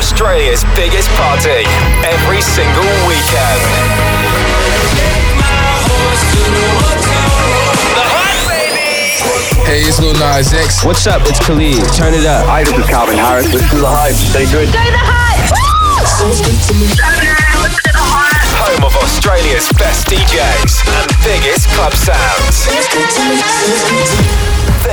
Australia's biggest party every single weekend. Hey, it's Lil Nas X. What's up? It's Khalid. Turn it up. Hi, this is Calvin Harris. This is The Hype. Stay good. Go the hype! Home of Australia's best DJs and biggest club sounds.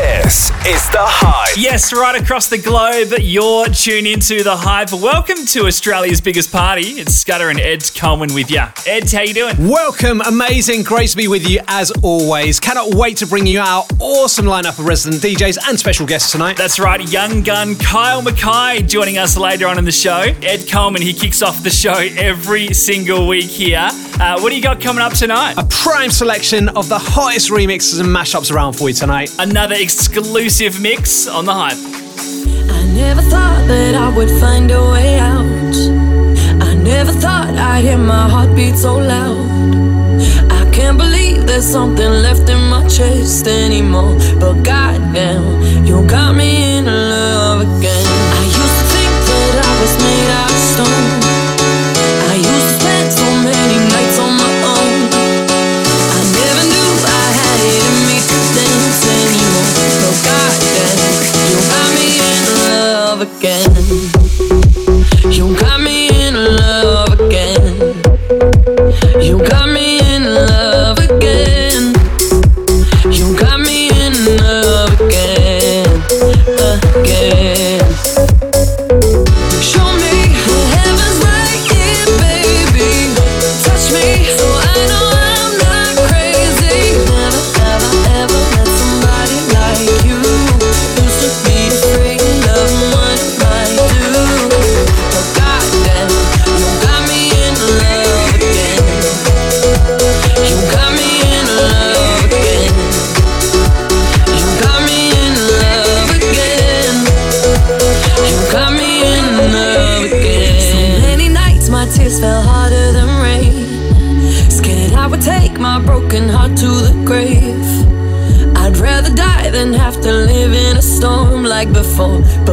This is The Hype. Yes, right across the globe, you're tuned into the hype. Welcome to Australia's biggest party. It's Scudder and Ed Coleman with you. Ed, how you doing? Welcome, amazing, great to be with you as always. Cannot wait to bring you our awesome lineup of resident DJs and special guests tonight. That's right, young gun Kyle McKay joining us later on in the show. Ed Coleman, he kicks off the show every single week here. Uh, what do you got coming up tonight? A prime selection of the hottest remixes and mashups around for you tonight. Another exclusive mix on the hype. I never thought that I would find a way out. I never thought I'd hear my so loud. I can't believe there's something left in my chest anymore. But goddamn, you got me in love again. Again. Before.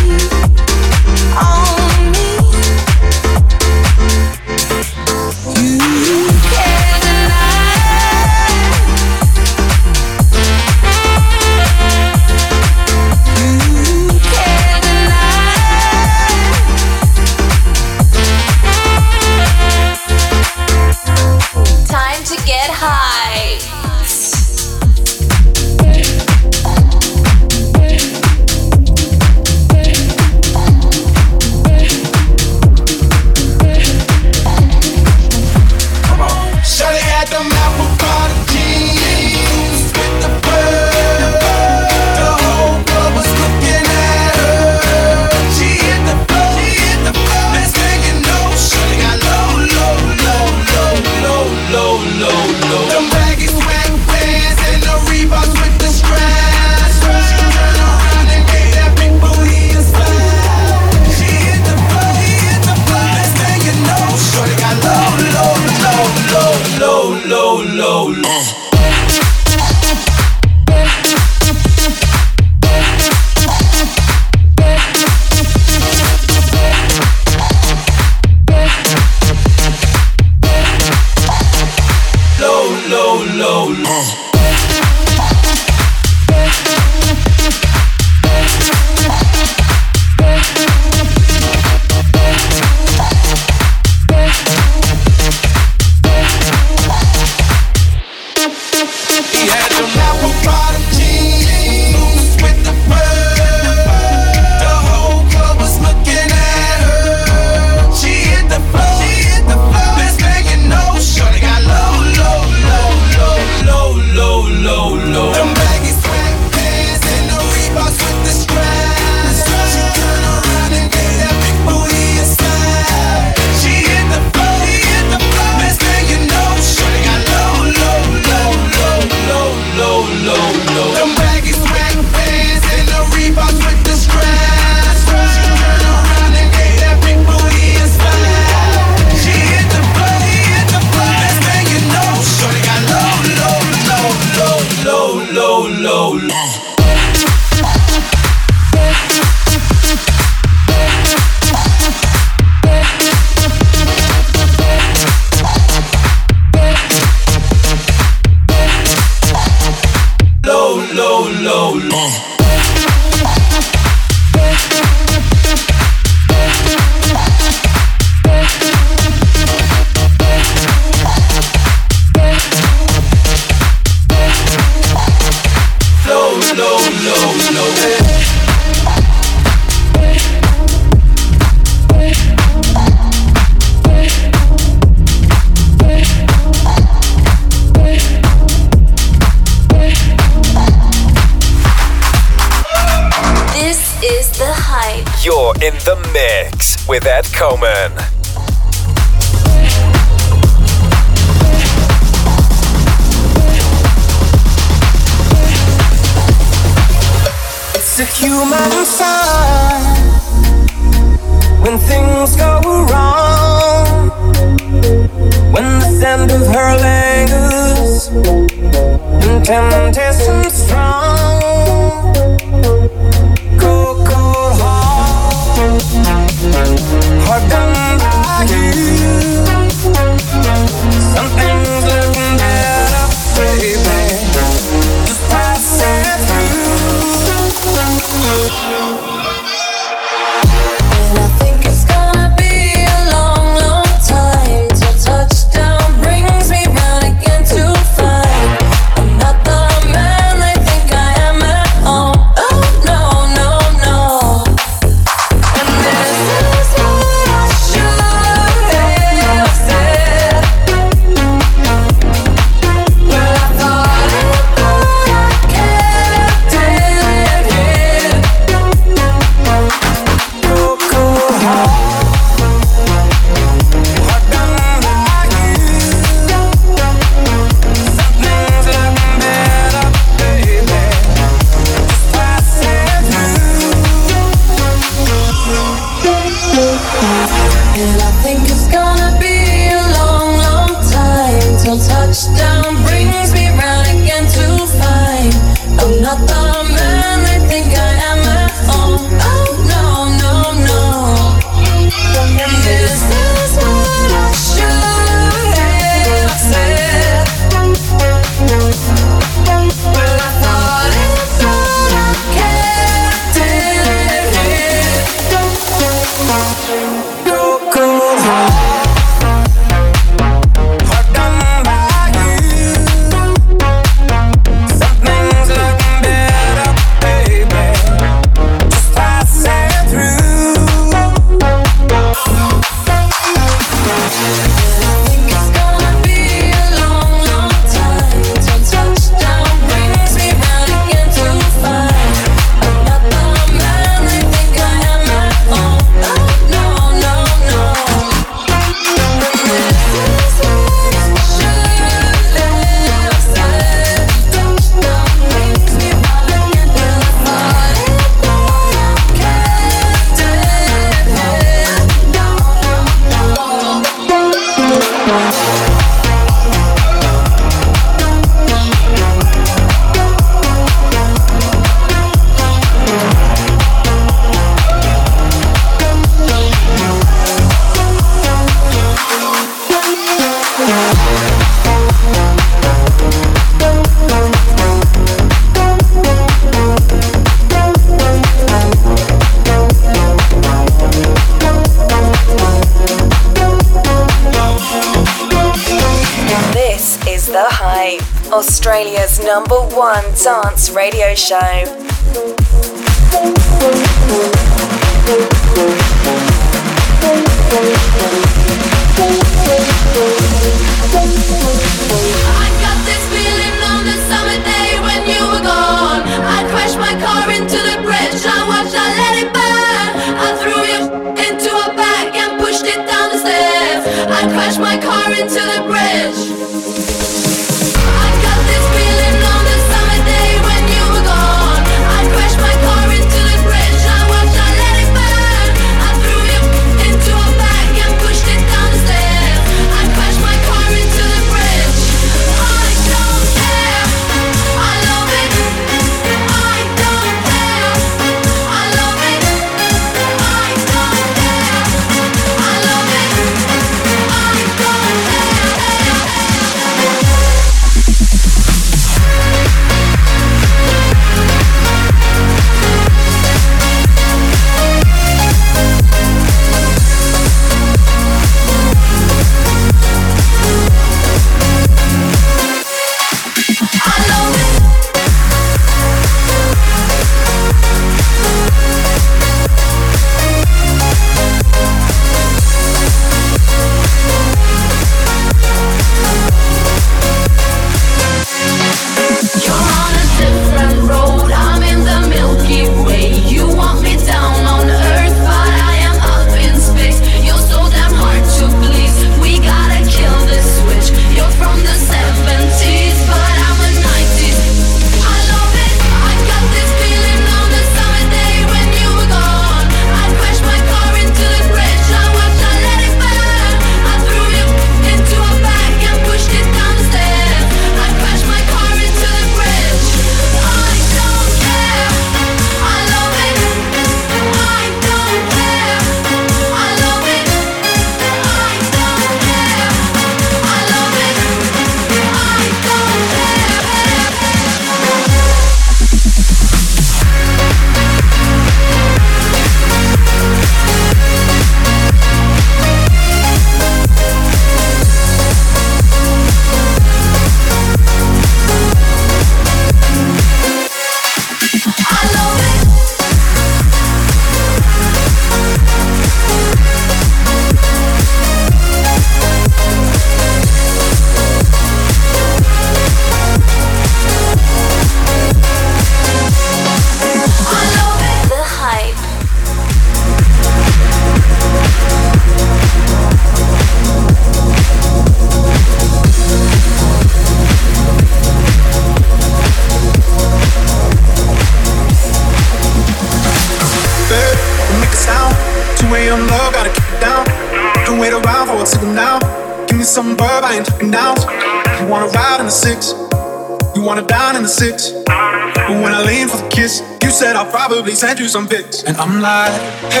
send you some pics. And I'm like, hey.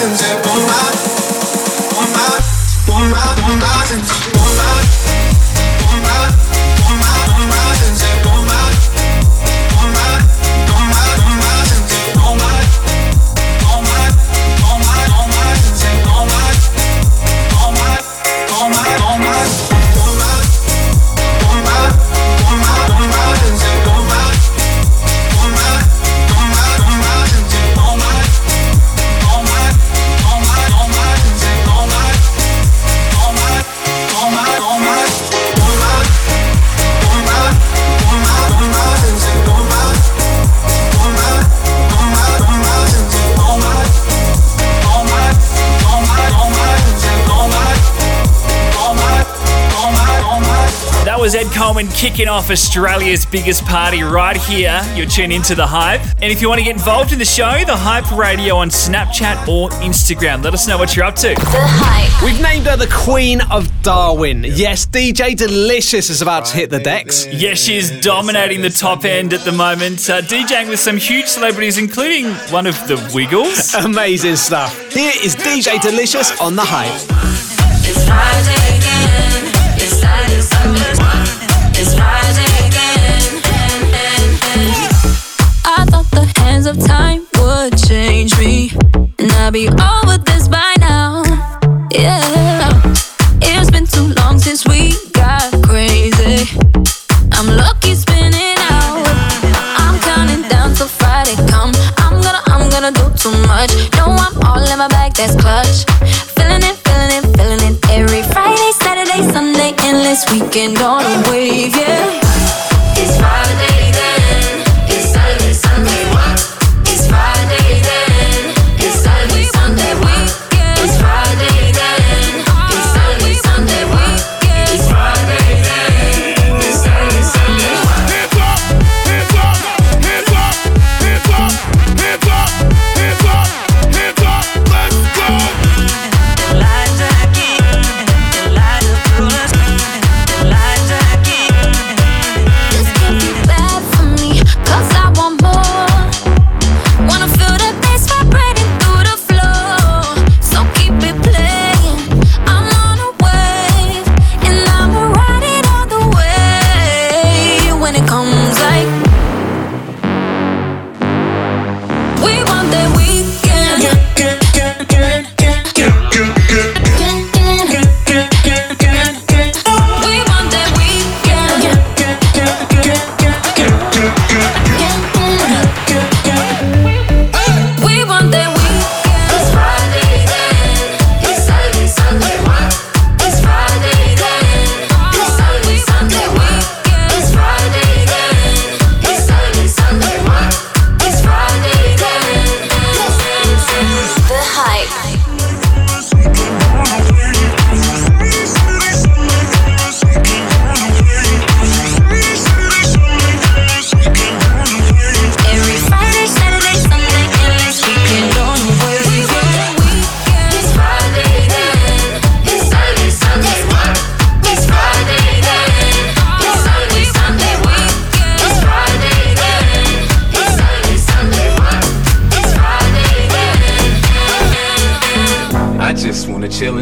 passions in my mind. kicking off Australia's biggest party right here. You're tuned into The Hype. And if you want to get involved in the show, The Hype Radio on Snapchat or Instagram. Let us know what you're up to. The Hype. We've named her the Queen of Darwin. Yes, DJ Delicious is about to hit the decks. Yes, yeah, she's dominating the top end at the moment, uh, DJing with some huge celebrities, including one of the Wiggles. Amazing stuff. Here is DJ Delicious on The Hype. It's Friday. I'll be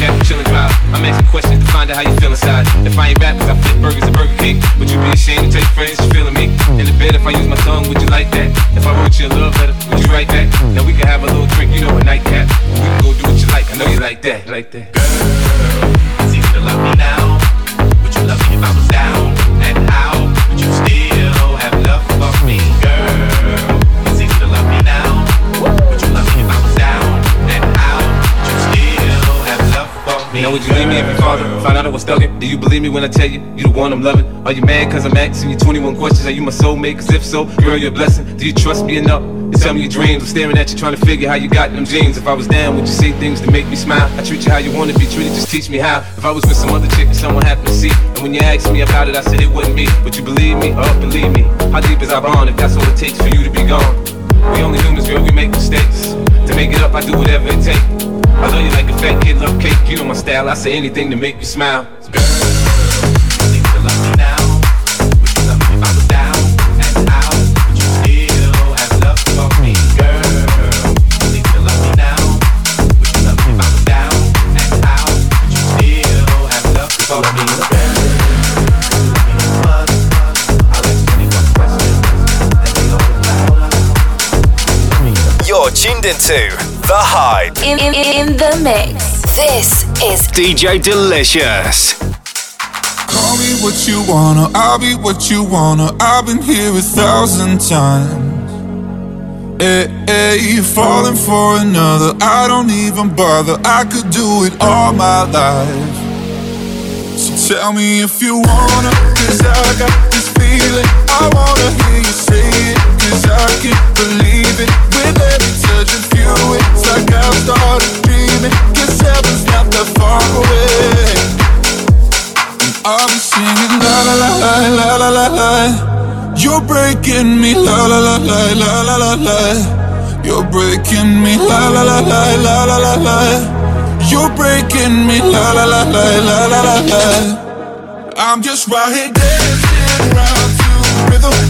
cap, chillin' drive. I'm asking questions to find out how you feel inside. If I ain't rap, cause I flip burgers and Burger King, would you be ashamed to take friends you feeling me? In the bed, if I use my tongue, would you like that? If I wrote you a love letter, would you write that? Now we can have a little drink, you know, a nightcap. We can go do what you like, I know you like that, like that. Girl, It's easy to love me now. Would you love me if I was down and out? Would you still Now would you leave me if father found out I was stuck? Do you believe me when I tell you you the one I'm loving? Are you mad cause I'm asking you 21 questions? Are you my soulmate? Cause if so, girl, you're a blessing. Do you trust me enough? to Tell me your dreams. I'm staring at you trying to figure how you got them jeans. If I was down, would you say things to make me smile? I treat you how you wanna be treated, just teach me how. If I was with some other chick and someone happened to see, and when you asked me about it, I said it wasn't me. Would you believe me? Oh, believe me. How deep is our bond if that's all it takes for you to be gone? We only humans, girl, we make mistakes. To make it up, I do whatever it takes. I love you like a fat kid love cake. You know my style. I say anything to make you smile. Tuned into The Hype. In, in, in the mix. This is DJ Delicious. Call me what you wanna, I'll be what you wanna. I've been here a thousand times. Hey, hey, you falling for another. I don't even bother. I could do it all my life. So tell me if you wanna, cause I got this feeling. I wanna hear you say it, I'm just right here dancing around to rhythm.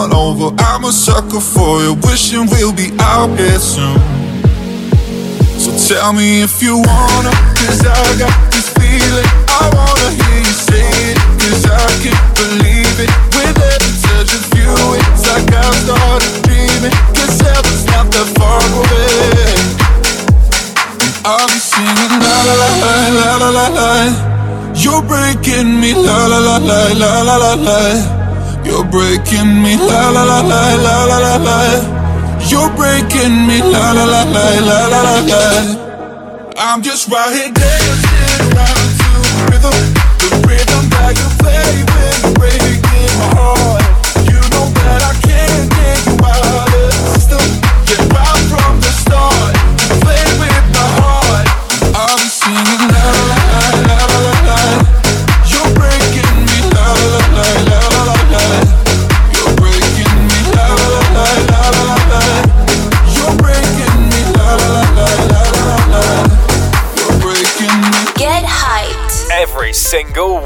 on over. I'm a sucker for you, wishing we'll be out here soon. So tell me if you wanna, cause I got this feeling. I wanna hear you say it, cause I can't believe it. With every touch of you, it's like I'm started dreaming. Cause heaven's not that far away. And I'll be singing la la la la la la la. You're breaking me la la la la la la la. You're breaking me la la la la la la la la. You're breaking me la la la la la la la la. I'm just right here dancing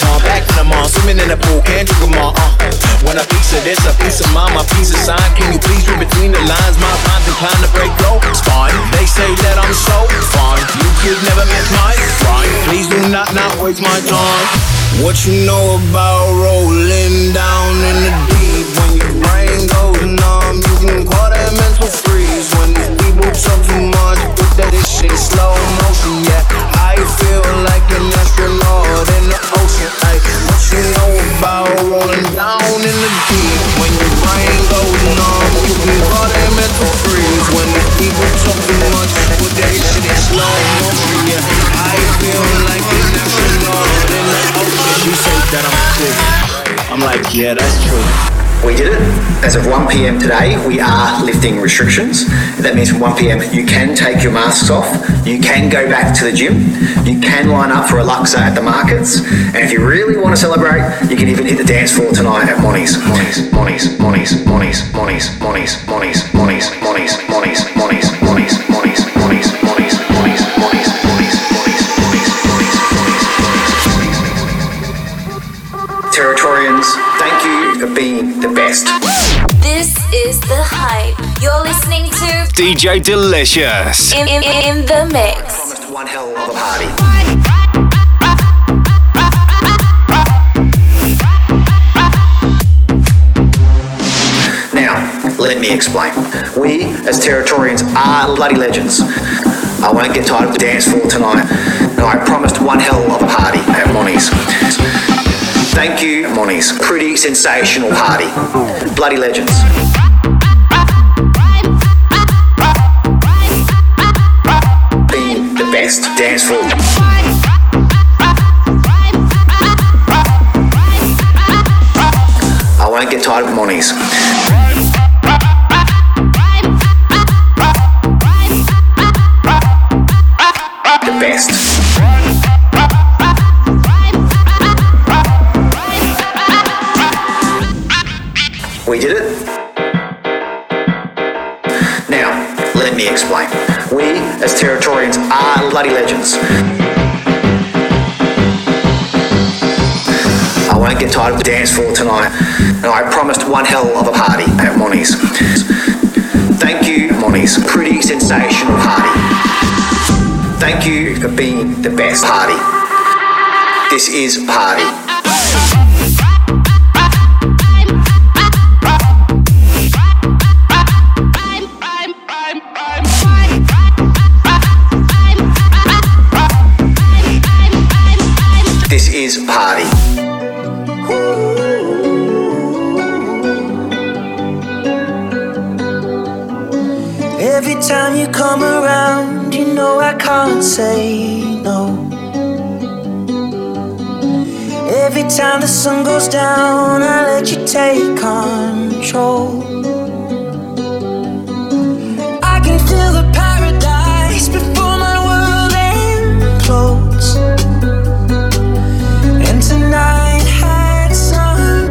Pass back to the mall, swimming in the pool, can't drink them all. Uh. When I piece of this, a piece of mine, my piece of sign. Can you please read between the lines? My mind's inclined to break low. It's fine. They say that I'm so fine. You could never miss my fine. Please do not not waste my time. What you know about rolling down in the deep? When your brain goes numb, you can call that mental freeze. When these people talk too much, put that shit in slow motion. Yeah, Feel like an astronaut in the ocean. What you know about rolling down in the deep? When your brain goes numb, you can freeze. When people talk too much, slow motion. I feel like an astronaut in the ocean. That I'm. I'm like, yeah, that's true. We did it. As of 1 pm today, we are lifting restrictions. That means from 1 pm, you can take your masks off, you can go back to the gym, you can line up for a laksa at the markets, and if you really want to celebrate, you can even hit the dance floor tonight at Monty's. Monty's, Monty's, Monty's, Monty's, Monty's, Monty's, Monty's, Monty's, Monty's, Monty's, Monty's, Monty's, Monty's, DJ Delicious. In, in, in the Mix. One hell of a party. Now, let me explain. We, as Territorians, are bloody legends. I won't get tired of the dance floor tonight. No, I promised one hell of a party at Monty's. Thank you, Monty's. Pretty sensational party. Bloody legends. Best dance floor. I won't get tired of Monty's. The best. We did it. Now, let me explain. We, as Territorians, are bloody legends. I won't get tired of the dance floor tonight. No, I promised one hell of a party at Monty's. Thank you, Monty's. Pretty sensational party. Thank you for being the best party. This is party. Say no. Every time the sun goes down, I let you take control. I can feel the paradise before my world implodes. And tonight had something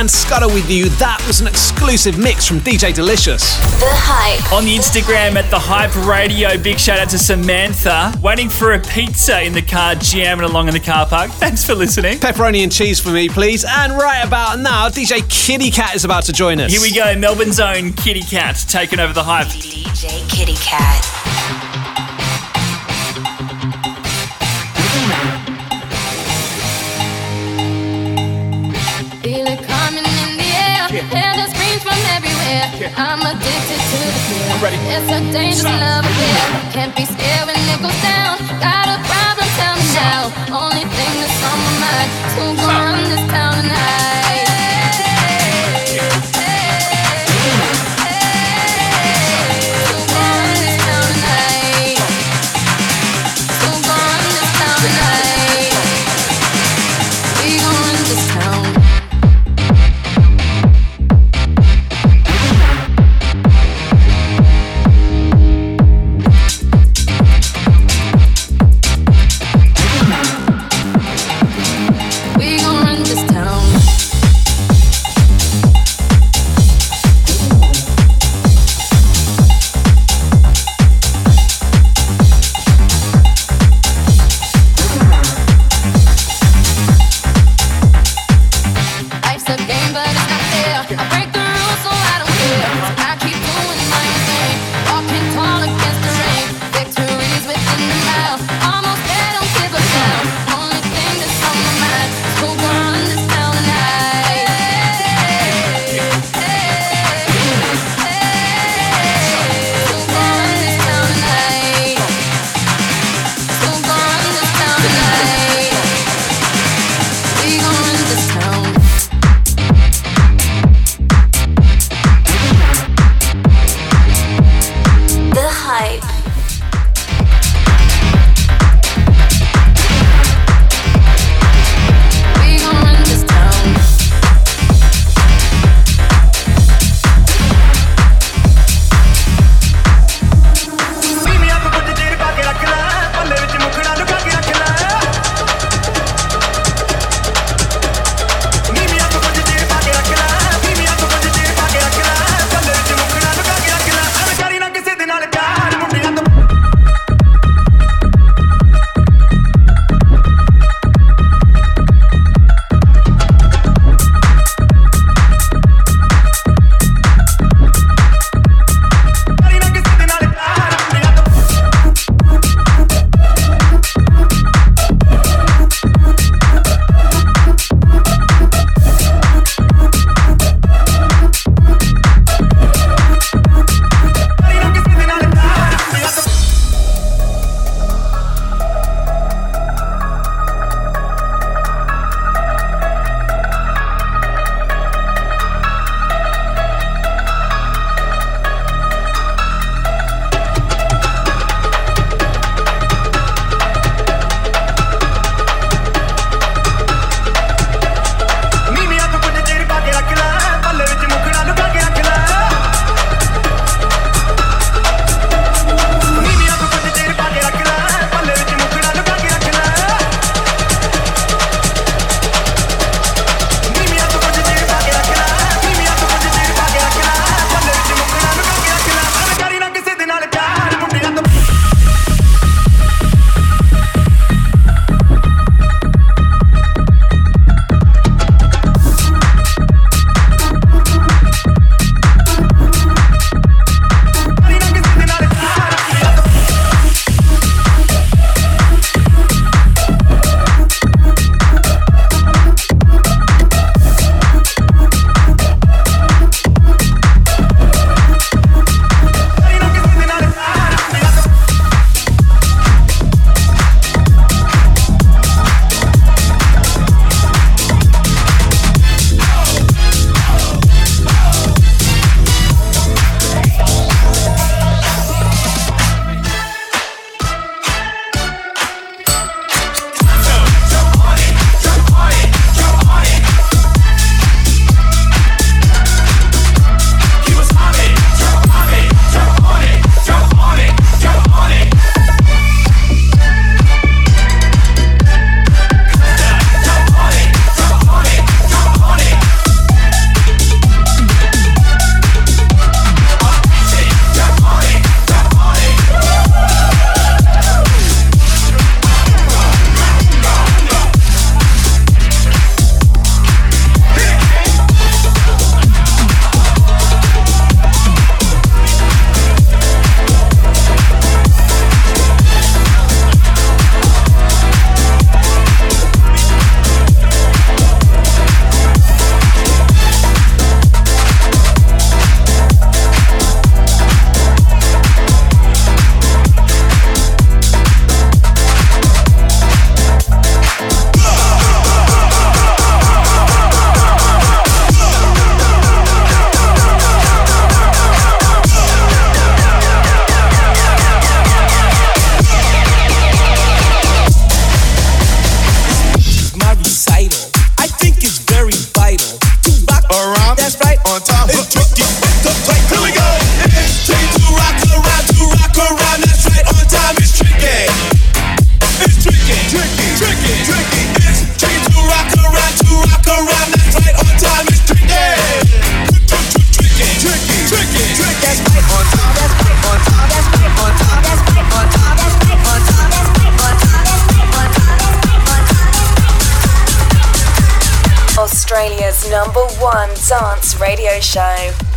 and Scudder with you. That was an exclusive mix from DJ Delicious. The Hype. On the Instagram at The Hype Radio, big shout out to Samantha, waiting for a pizza in the car, jamming along in the car park. Thanks for listening. Pepperoni and cheese for me, please. And right about now, DJ Kitty Cat is about to join us. Here we go, Melbourne's own Kitty Cat taking over The Hype. DJ Kitty Cat. I'm addicted to the thrill. It's a dangerous love affair. Can't be scared when it goes down. Got a problem? Tell me now. Only thing that's on my mind. Who gon'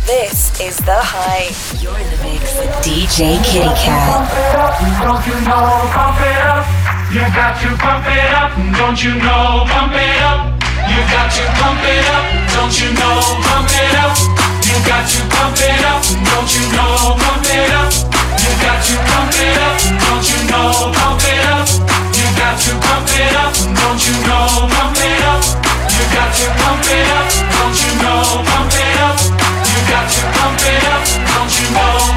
This is The Hype. You're in the mix with DJ Kitty Cat. Don't you know, pump it up. You got to pump it up. Don't you know, pump it up. You got to pump it up. Don't you know, pump it up. You got to pump it up. Don't you know, pump it up. You got to pump it up. Don't you know, pump it up. You got to pump it up. Don't you know, pump it up. You got to pump it up. Don't you know, pump it up. Don't you know?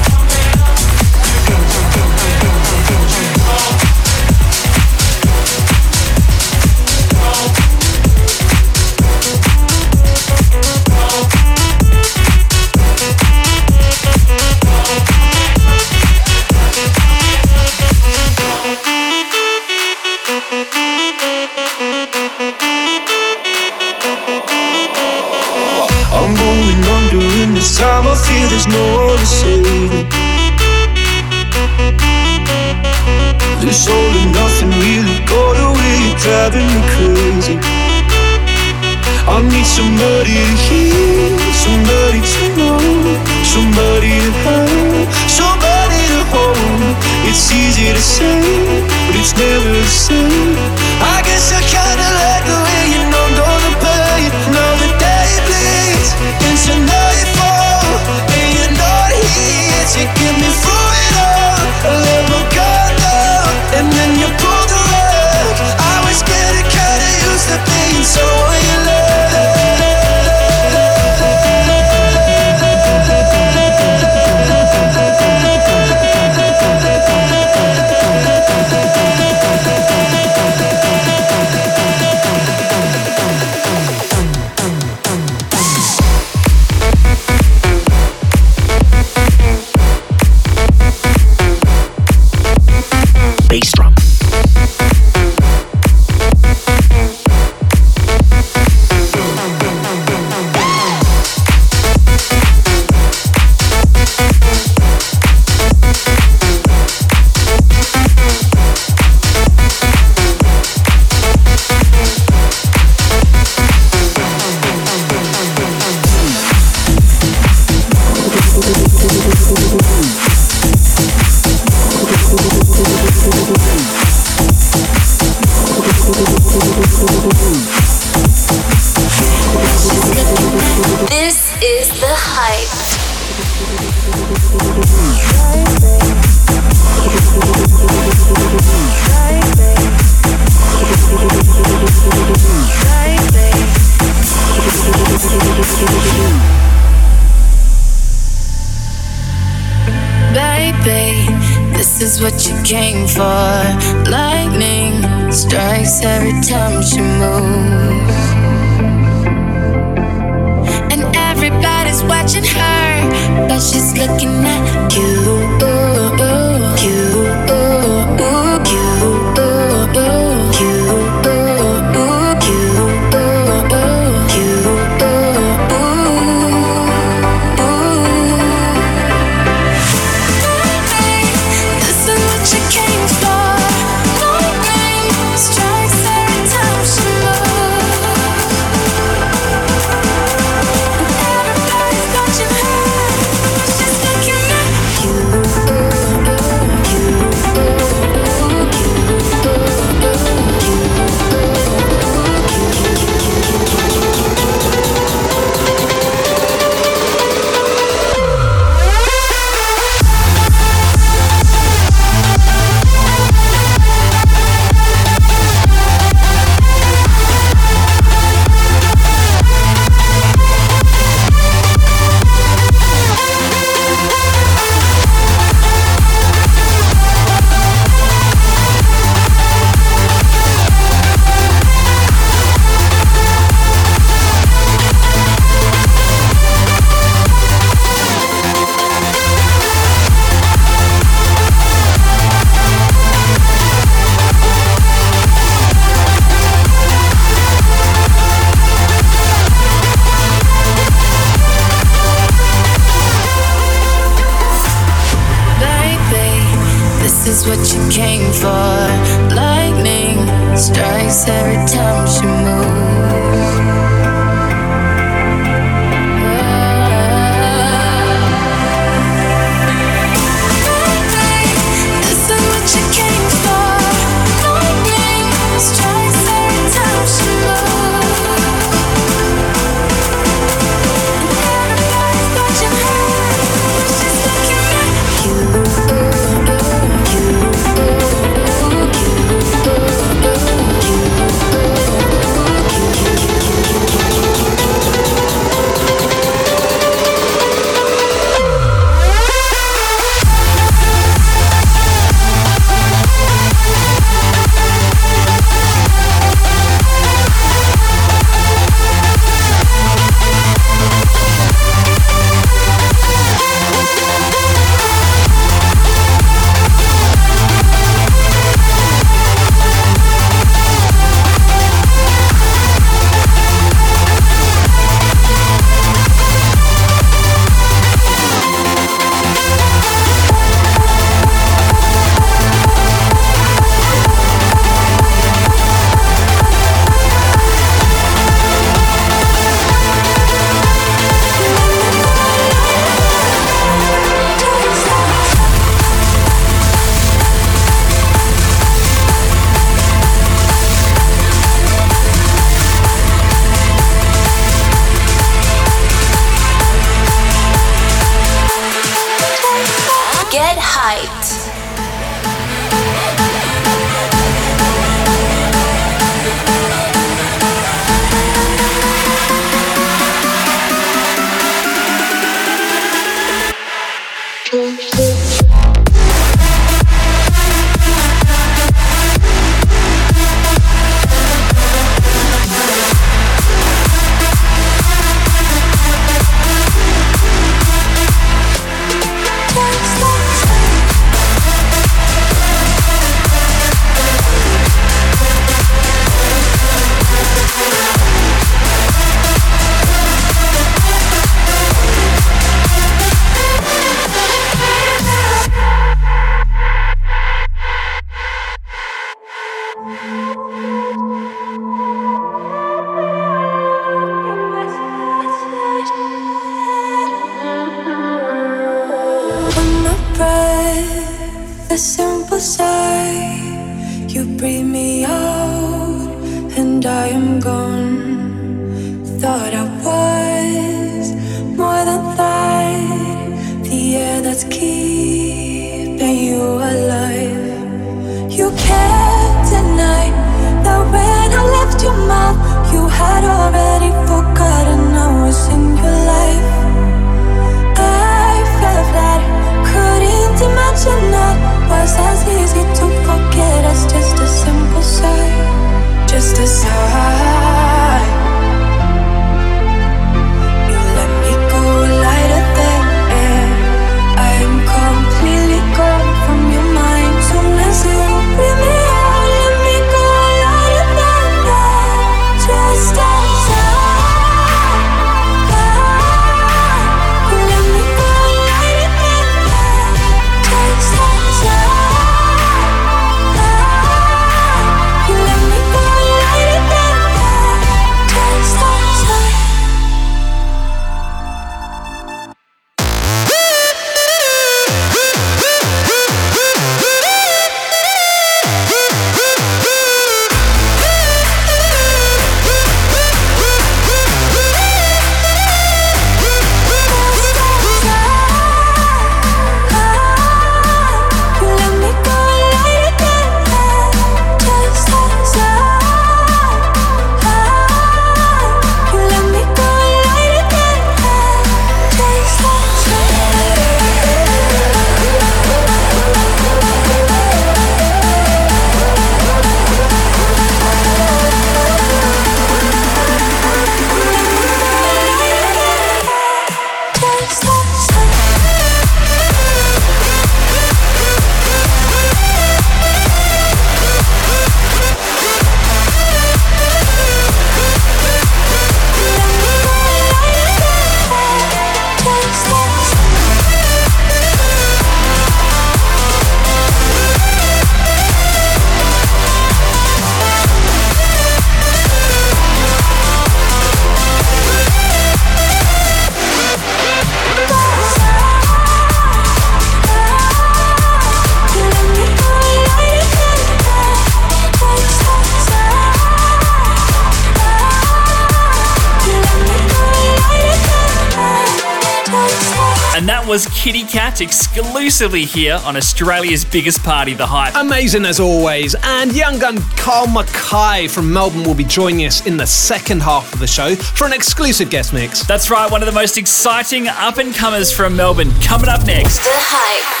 exclusively here on Australia's biggest party, The Hype. Amazing as always. And young gun Kyle McKay from Melbourne will be joining us in the second half of the show for an exclusive guest mix. That's right, one of the most exciting up and comers from Melbourne coming up next. The Hype.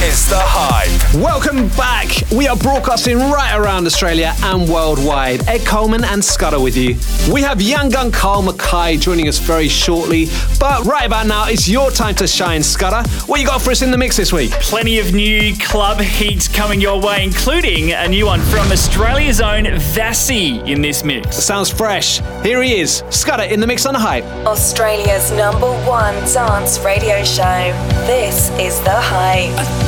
It's the hype. Welcome back. We are broadcasting right around Australia and worldwide. Ed Coleman and Scudder with you. We have young gun Kyle McKay joining us very shortly. But right about now, it's your time to shine, Scudder. What you got for us in the mix this week? Plenty of new club heats coming your way, including a new one from Australia's own Vassy in this mix. Sounds fresh. Here he is, Scudder in the mix on the hype. Australia's number one dance radio show. This is the hype.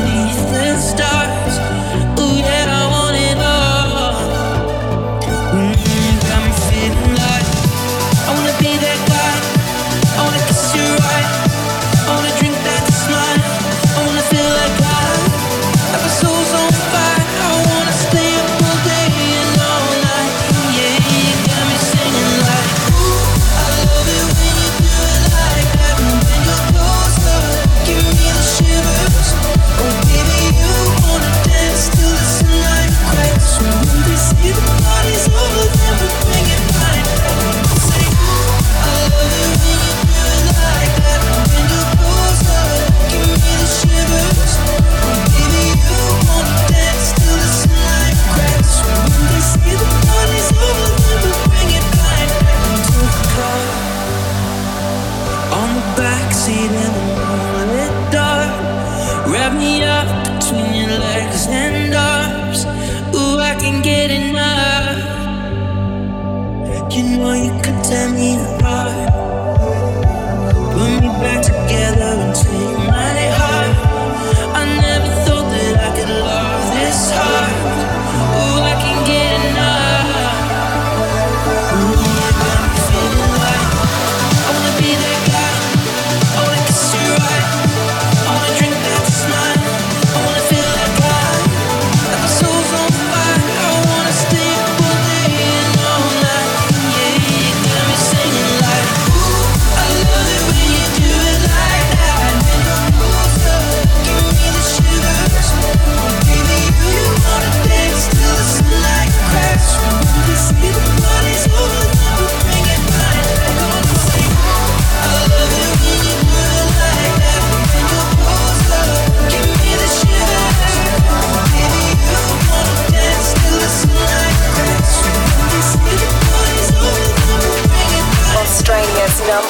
me up between your legs and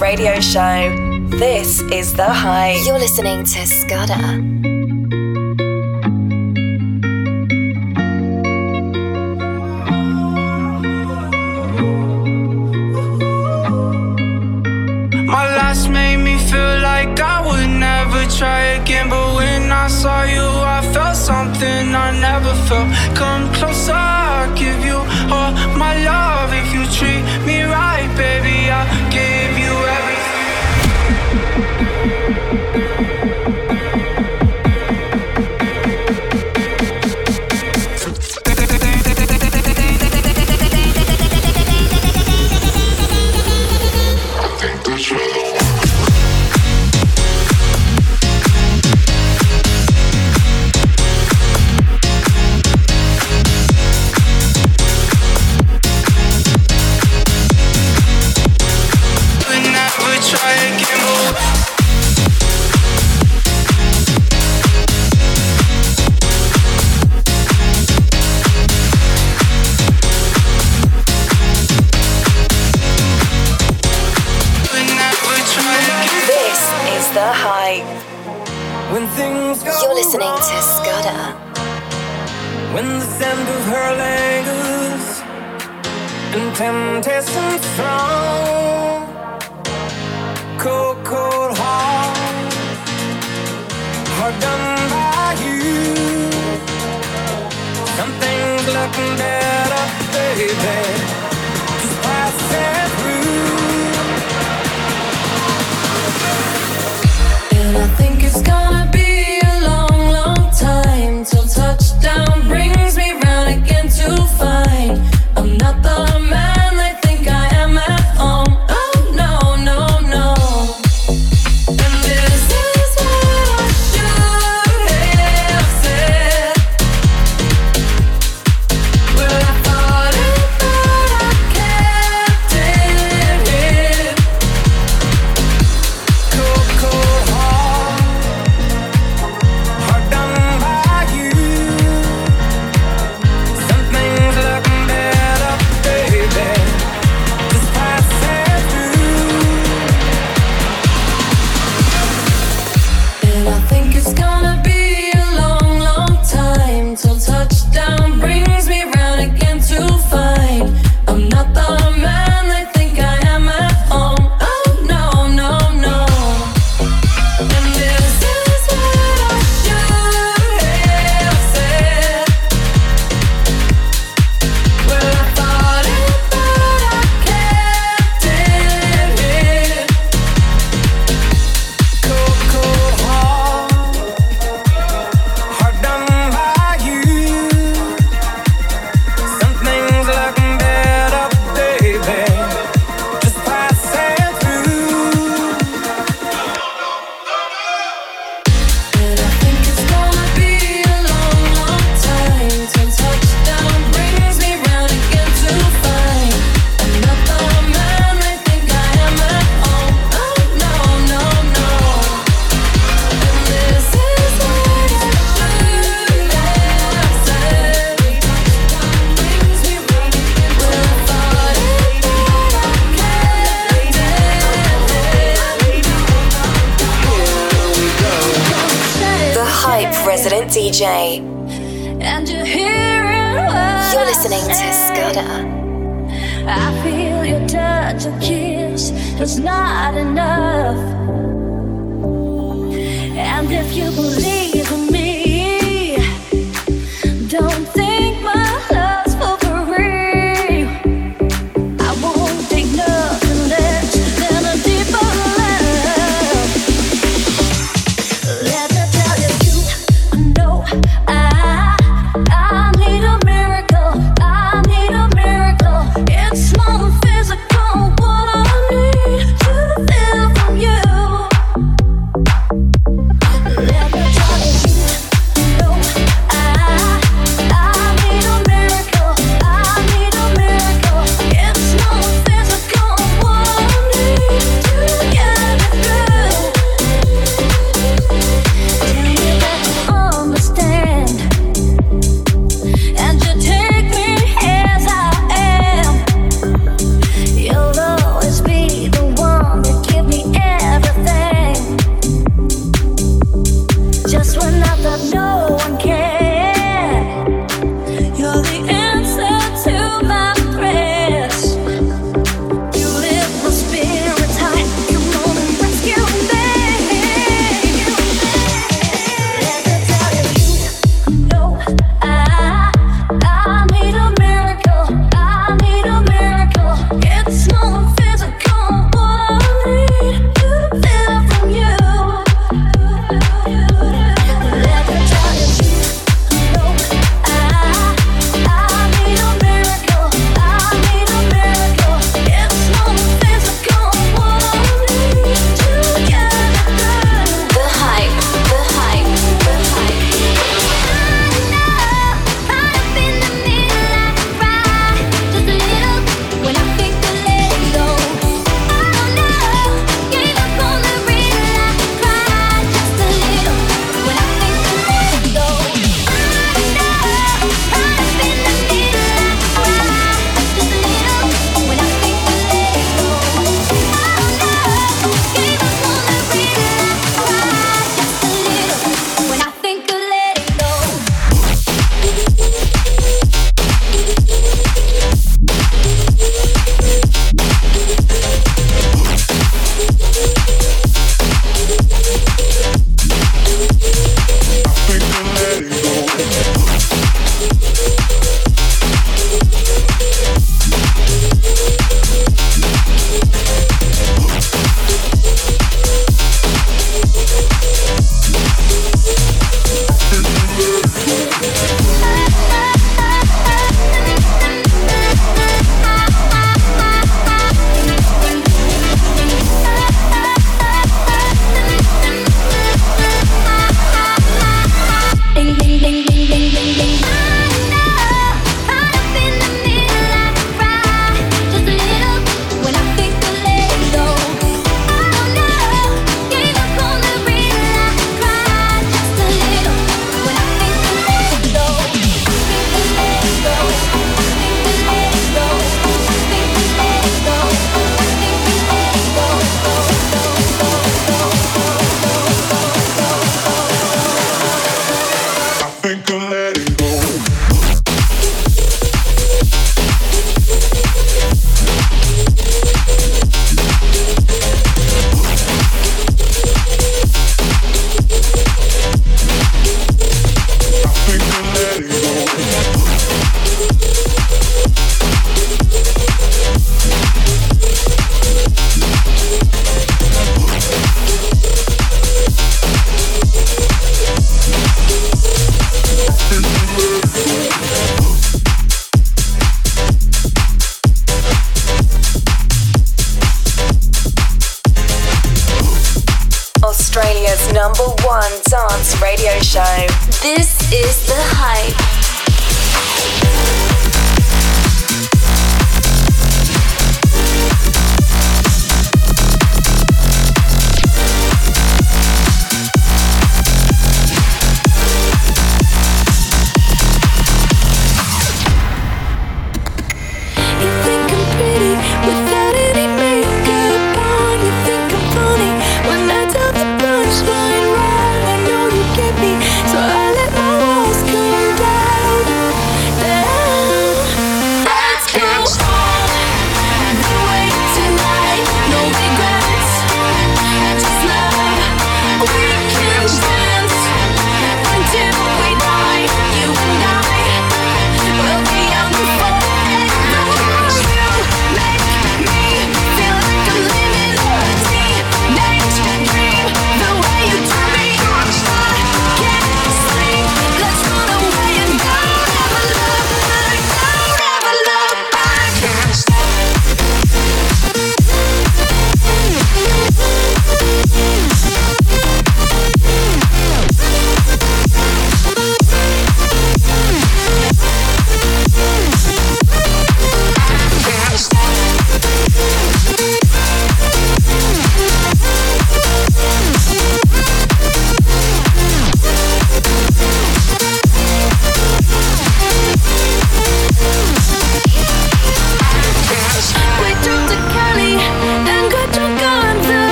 radio show. This is The Hype. You're listening to Scudder.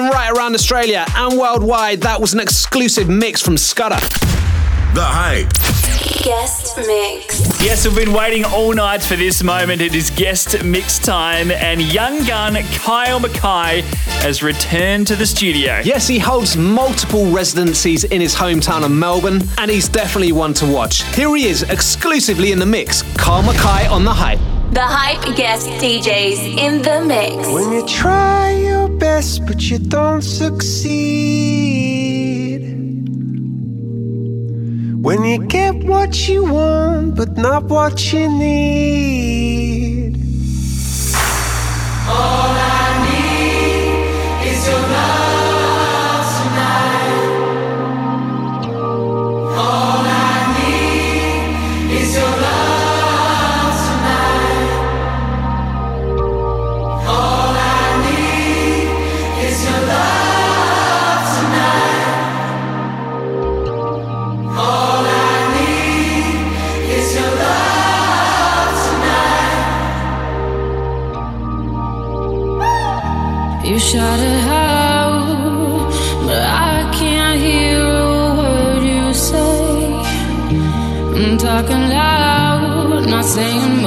Hype, right around Australia and worldwide. That was an exclusive mix from Scudder. The Hype. Guest mix. Yes, we've been waiting all night for this moment. It is guest mix time, and young gun Kyle McKay has returned to the studio. Yes, he holds multiple residencies in his hometown of Melbourne, and he's definitely one to watch. Here he is, exclusively in the mix. Carl McKay on The Hype. The Hype guest DJs in the mix. When you try your best but you don't succeed. When you get what you want but not what you need. All saying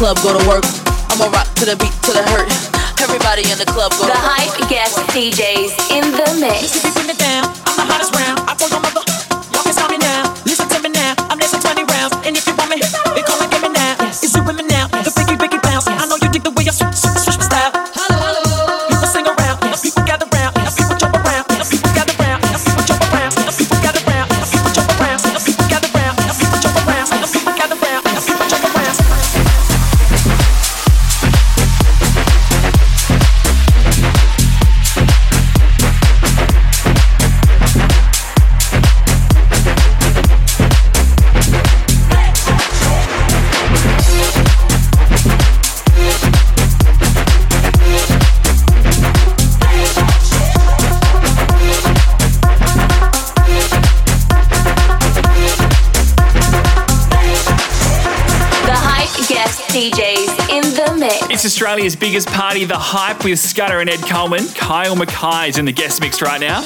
club go to work. Australia's biggest party, The Hype, with Scudder and Ed Coleman. Kyle McKay is in the guest mix right now.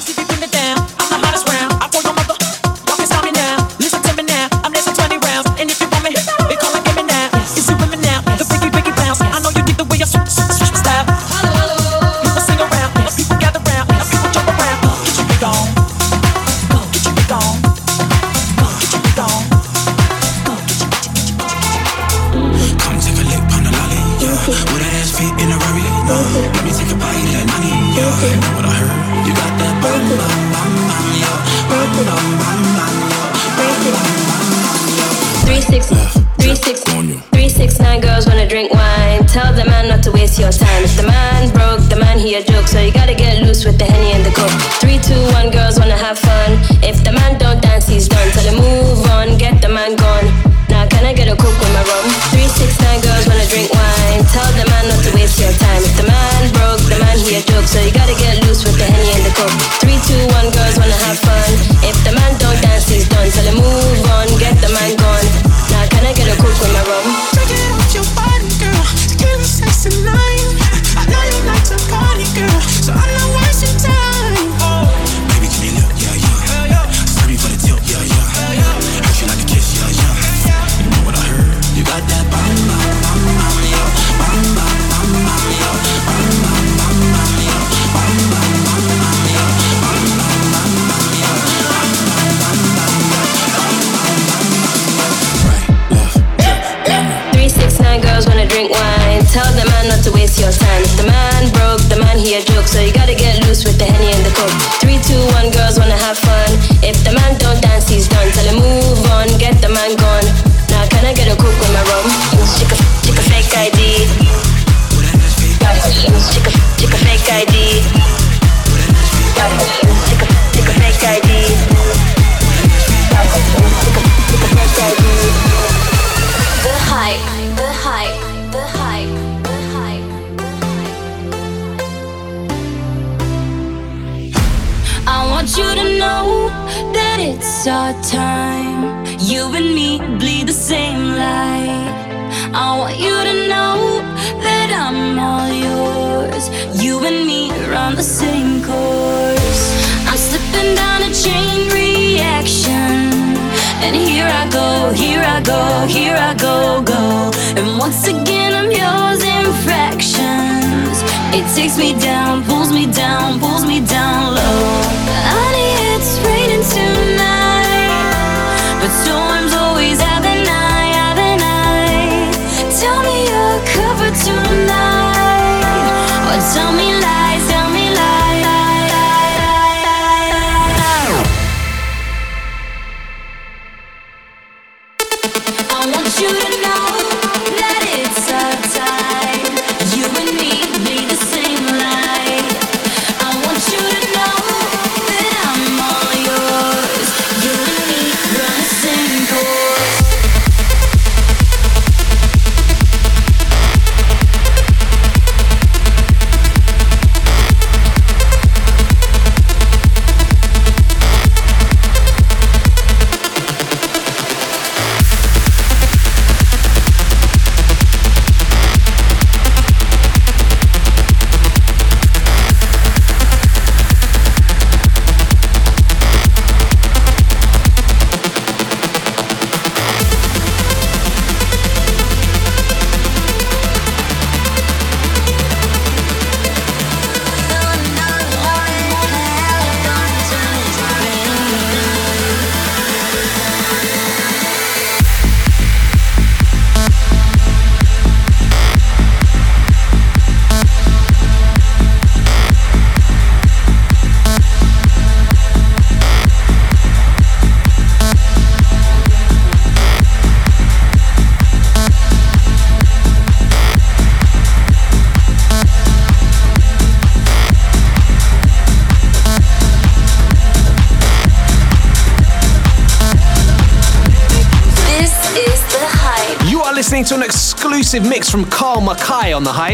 listening to an exclusive mix from Kyle McKay on the Hype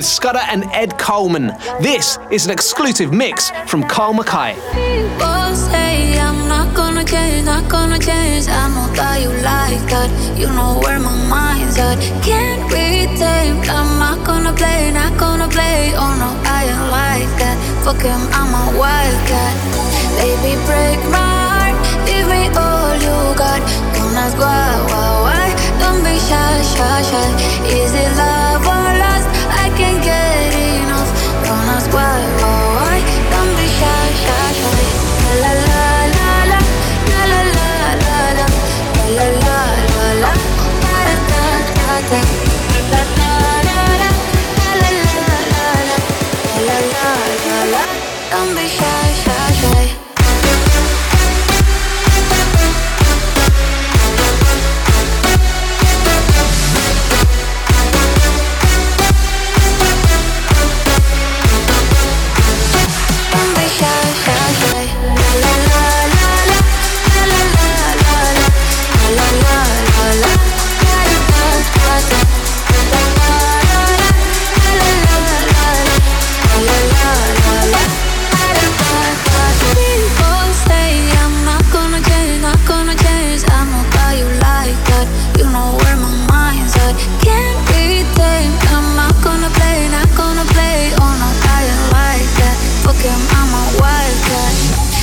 with Scudder and Ed Coleman. This is an exclusive mix from Kyle McKay. Change, not gonna change. I know that you like that. You know where my mind's at. Can't be tamed. I'm not gonna play, not gonna play. Oh no, I ain't like that. Fuck him, I'm a wildcat. Baby, break my heart. Give me all you got. Don't ask why, why, why. Don't be shy, shy, shy. Is it love? on the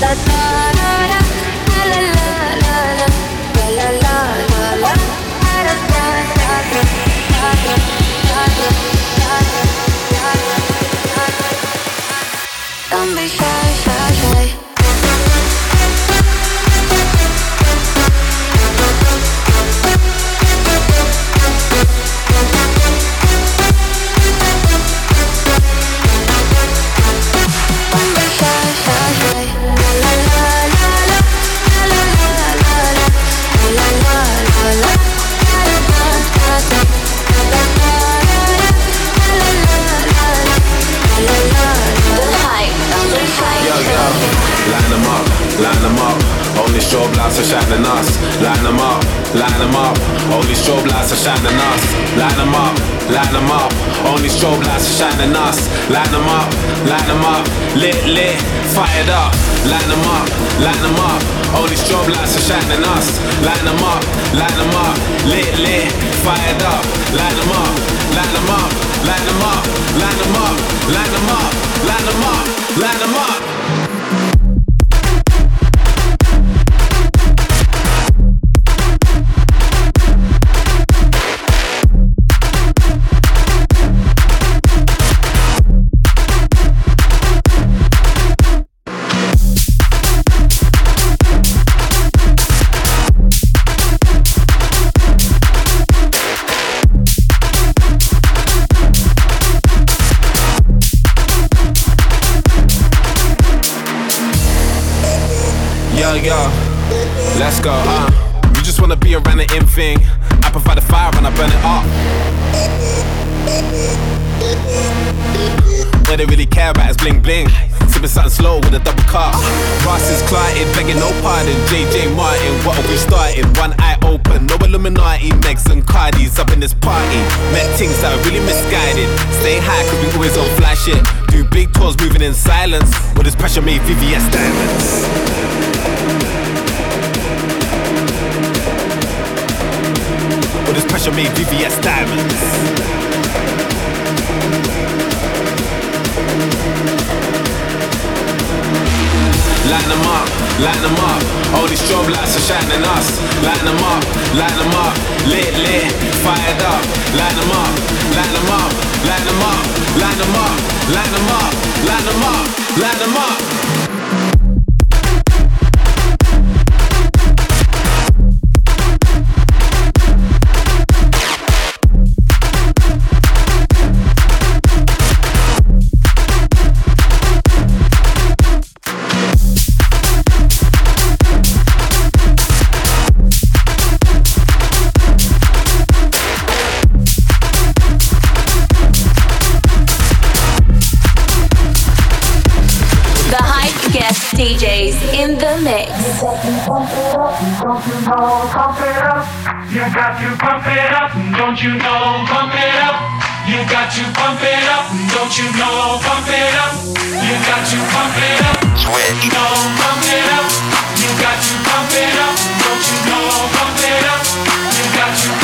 Don't be shy, shy, shy. Are shining us. Line them up, line them up. Only strobe lights are shining us. Line them up, line them up. Only strobe lights are shining us. Line them up, line them up. Lit, lit, fired up. Line them up, line them up. Only strobe lights are shining us. Line them up, line them up. Lit, lit, fired up. Line them up, line them up, line them up, line them up, line them up, line them up, line them up. Slow with a double cup. Ross is clotted, begging no pardon. JJ Martin, what have we started? One eye open, no Illuminati. Megs and Cardis up in this party. Met things that are really misguided. Stay high, cause we always on flash shit. Do big tours moving in silence. With this pressure made VVS diamonds. With this pressure made VVS diamonds. Line them up, line them up. All these strobe lights are shining us. Line them up, line them up. Lit, lit, fired up. Line them up, line them up, line them up, line them up, line them up, line them up, line them up. Mix. Don't you know, pump it up. You got to pump it up. Don't you know, pump it up. You got to pump it up. Don't you know, pump it up. You got to pump it up. Switch. No, pump it up. You got to pump it up. Don't you know, pump it up. You got to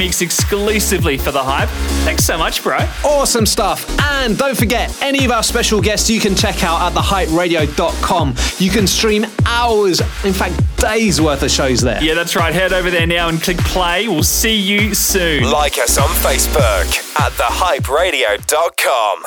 mix exclusively for the hype. Thanks so much, bro. Awesome stuff. And don't forget, any of our special guests you can check out at thehyperadio.com. You can stream hours, in fact, days worth of shows there. Yeah, that's right. Head over there now and click play. We'll see you soon. Like us on Facebook at thehyperadio.com.